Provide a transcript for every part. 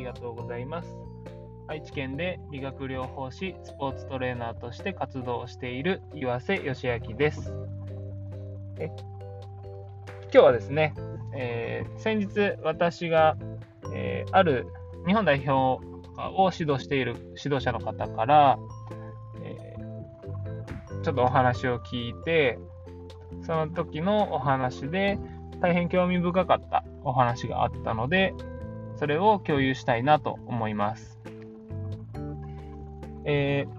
りがとうございます。愛知県で理学療法士、スポーツトレーナーとして活動している岩瀬義明です。え今日はですね、えー、先日私が、えー、ある日本代表を指導している指導者の方から、えー、ちょっとお話を聞いて、その時のお話で大変興味深かったお話があったので、それを共有したいなと思います。えー、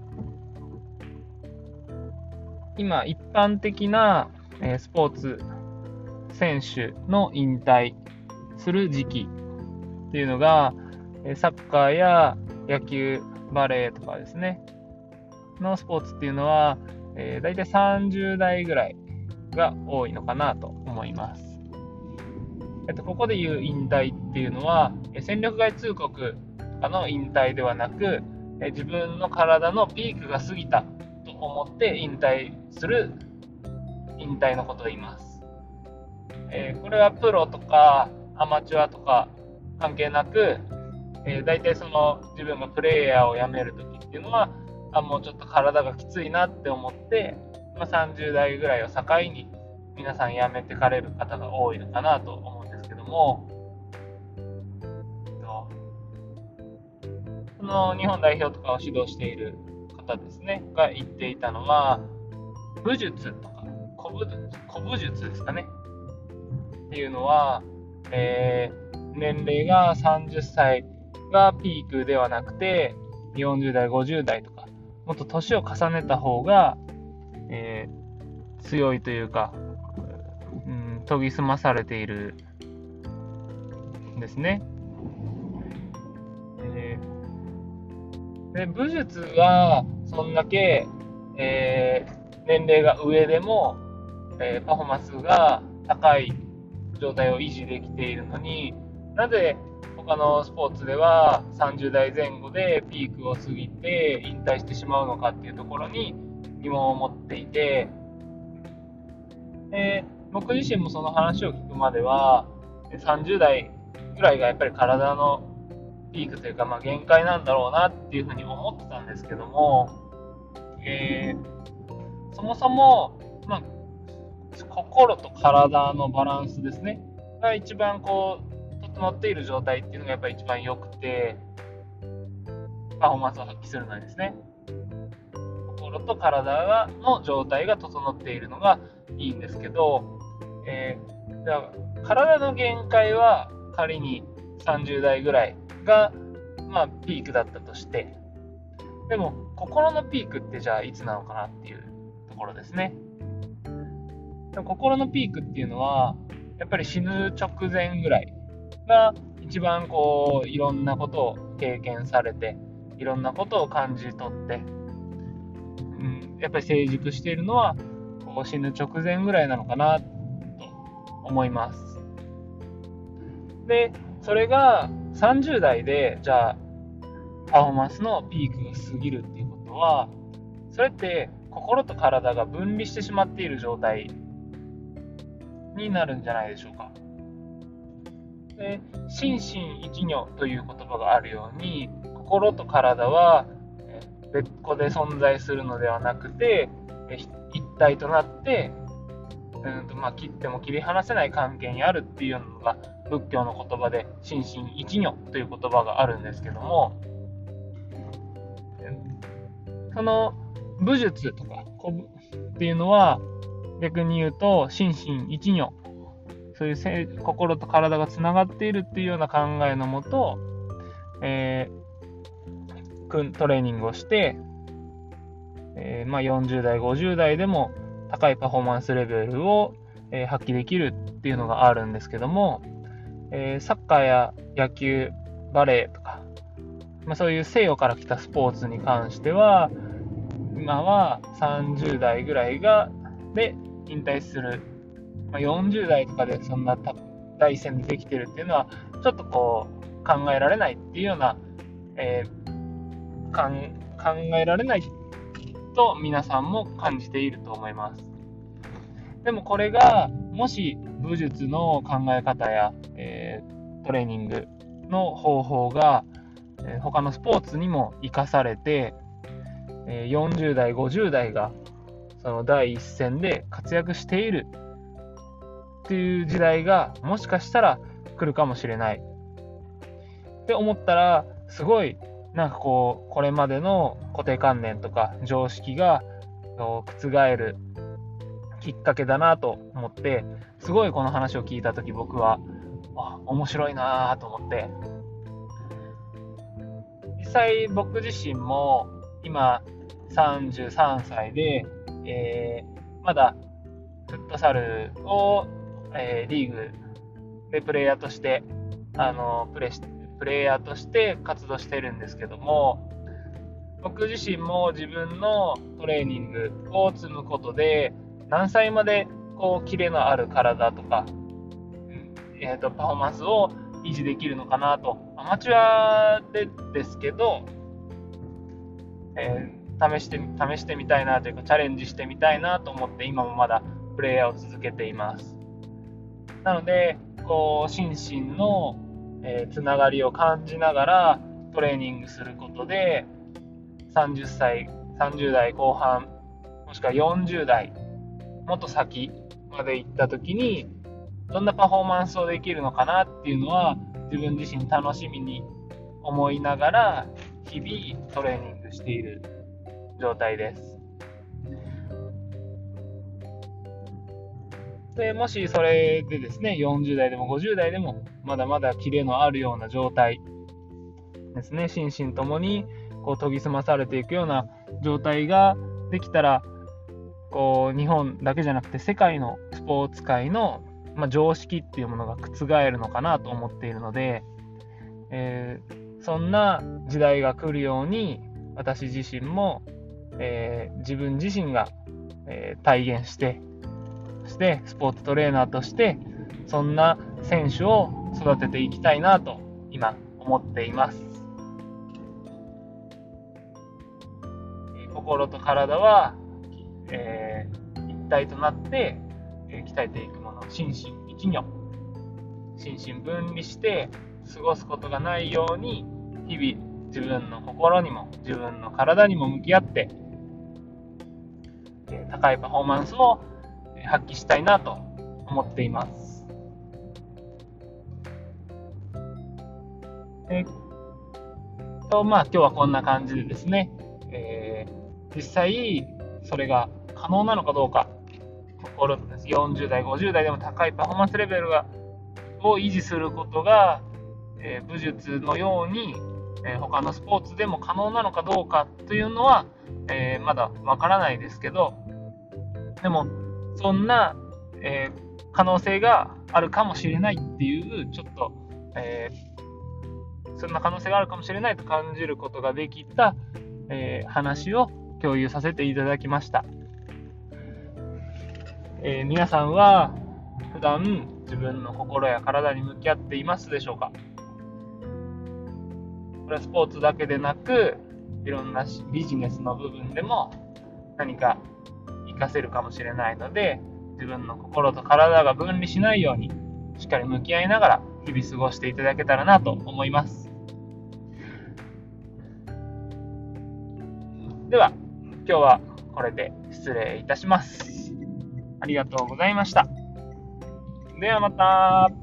今、一般的な、え、スポーツ選手の引退する時期っていうのが、サッカーや野球、バレーとかですね、のスポーツっていうのは、えー、大体30代ぐらいが多いのかなと思います。えっと、ここで言う引退っていうのは、戦力外通告の引退ではなく、自分の体のピークが過ぎたと思って引退する引退のことを言います。えー、これはプロとかアマチュアとか関係なく、えー、大体その自分がプレイヤーを辞めるときっていうのは、あもうちょっと体がきついなって思って、まあ、30代ぐらいを境に皆さん辞めてかれる方が多いのかなと思うんですけども、その日本代表とかを指導している方ですね、が言っていたのは、武術とか古武古武術ですかね。っていうのは、えー、年齢が30歳がピークではなくて、40代、50代とか、もっと年を重ねた方が、えー、強いというか、うん、研ぎ澄まされているですね。で武術はそんだけ、えー、年齢が上でも、えー、パフォーマンスが高い状態を維持できているのになぜ他のスポーツでは30代前後でピークを過ぎて引退してしまうのかっていうところに疑問を持っていて、えー、僕自身もその話を聞くまでは30代ぐらいがやっぱり体のピークというか、まあ、限界なんだろうなっていうふうに思ってたんですけども、えー、そもそも、まあ、心と体のバランスですね、が一番こう、整っている状態っていうのがやっぱり一番良くて、パフォーマンスを発揮するのにですね、心と体の状態が整っているのがいいんですけど、えー、じゃあ体の限界は仮に30代ぐらいが、まあ、ピークだったとして、でも、心のピークってじゃあいつなのかなっていうところですね。でも心のピークっていうのは、やっぱり死ぬ直前ぐらいが一番こう、いろんなことを経験されて、いろんなことを感じ取って、うん、やっぱり成熟しているのは、こう死ぬ直前ぐらいなのかなと思います。で、それが30代で、じゃあ、パフォーマンスのピークが過ぎるっていうことは、それって心と体が分離してしまっている状態になるんじゃないでしょうか。で心身一如という言葉があるように、心と体は別個で存在するのではなくて、一体となって、うんとまあ、切っても切り離せない関係にあるっていうのが仏教の言葉で心身一如という言葉があるんですけどもその武術とかっていうのは逆に言うと心身一如そういう心と体がつながっているっていうような考えのもと、えー、トレーニングをして、えー、まあ、40代50代でも高いパフォーマンスレベルを、えー、発揮できるっていうのがあるんですけども、えー、サッカーや野球、バレーとか、まあ、そういう西洋から来たスポーツに関しては、今は30代ぐらいがで引退する、まあ、40代とかでそんな第一線でできてるっていうのは、ちょっとこう考えられないっていうような、えー、考えられないと皆さんも感じていると思います。でもこれがもし武術の考え方や、えー、トレーニングの方法がえ他のスポーツにも生かされて、え40代、50代がその第一線で活躍しているっていう時代がもしかしたら来るかもしれない。って思ったらすごいなんかこうこれまでの固定観念とか常識が覆るきっかけだなと思ってすごいこの話を聞いた時僕はあ面白いなと思って。実際僕自身も今33歳で、えー、まだフットサルを、えー、リーグでプレイヤーとしてあのプレプレイヤーとして活動してるんですけども僕自身も自分のトレーニングを積むことで何歳までこうキレのある体とか、えーと、パフォーマンスを維持できるのかなと。アマチュアでですけど、えー、試して試してみたいなというかチャレンジしてみたいなと思って今もまだプレイヤーを続けています。なのでこう心身の、えー、つながりを感じながらトレーニングすることで30歳、30代後半、もしくは40代、もっと先まで行った時に、どんなパフォーマンスをできるのかなっていうのは、自分自身楽しみに思いながら、日々トレーニングしている状態です。でもしそれでですね、40代でも50代でも、まだまだキレのあるような状態ですね、心身ともにこう研ぎ澄まされていくような状態ができたらこう日本だけじゃなくて世界のスポーツ界の、まあ、常識っていうものが覆るのかなと思っているので、えー、そんな時代が来るように私自身も、えー、自分自身が、えー、体現してそしてスポーツトレーナーとしてそんな選手を育てていきたいなと今思っています。心と体は、えー、一体となって、鍛えていくの心身一如。心身分離して過ごすことがないように日々自分の心にも自分の体にも向き合って、えー、高いパフォーマンスを発揮したいなと思っています。えー、とまあ今日はこんな感じでですね、えー実際それが可能なのかどうか心です40代50代でも高いパフォーマンスレベルがを維持することが、えー、武術のように、えー、他のスポーツでも可能なのかどうかというのは、えー、まだわからないですけどでもそんな、え可能性があるかもしれないっていうちょっと、えそんな可能性があるかもしれないと感じることができた、え話を共有させていただきました。えー、皆さんは普段自分の心や体に向き合っていますでしょうか？これはスポーツだけでなくいろんなビジネスの部分でも何か活かせるかもしれないので自分の心と体が分離しないようにしっかり向き合いながら日々過ごしていただけたらなと思いますでは今日はこれで失礼いたします。ありがとうございました。ではまた。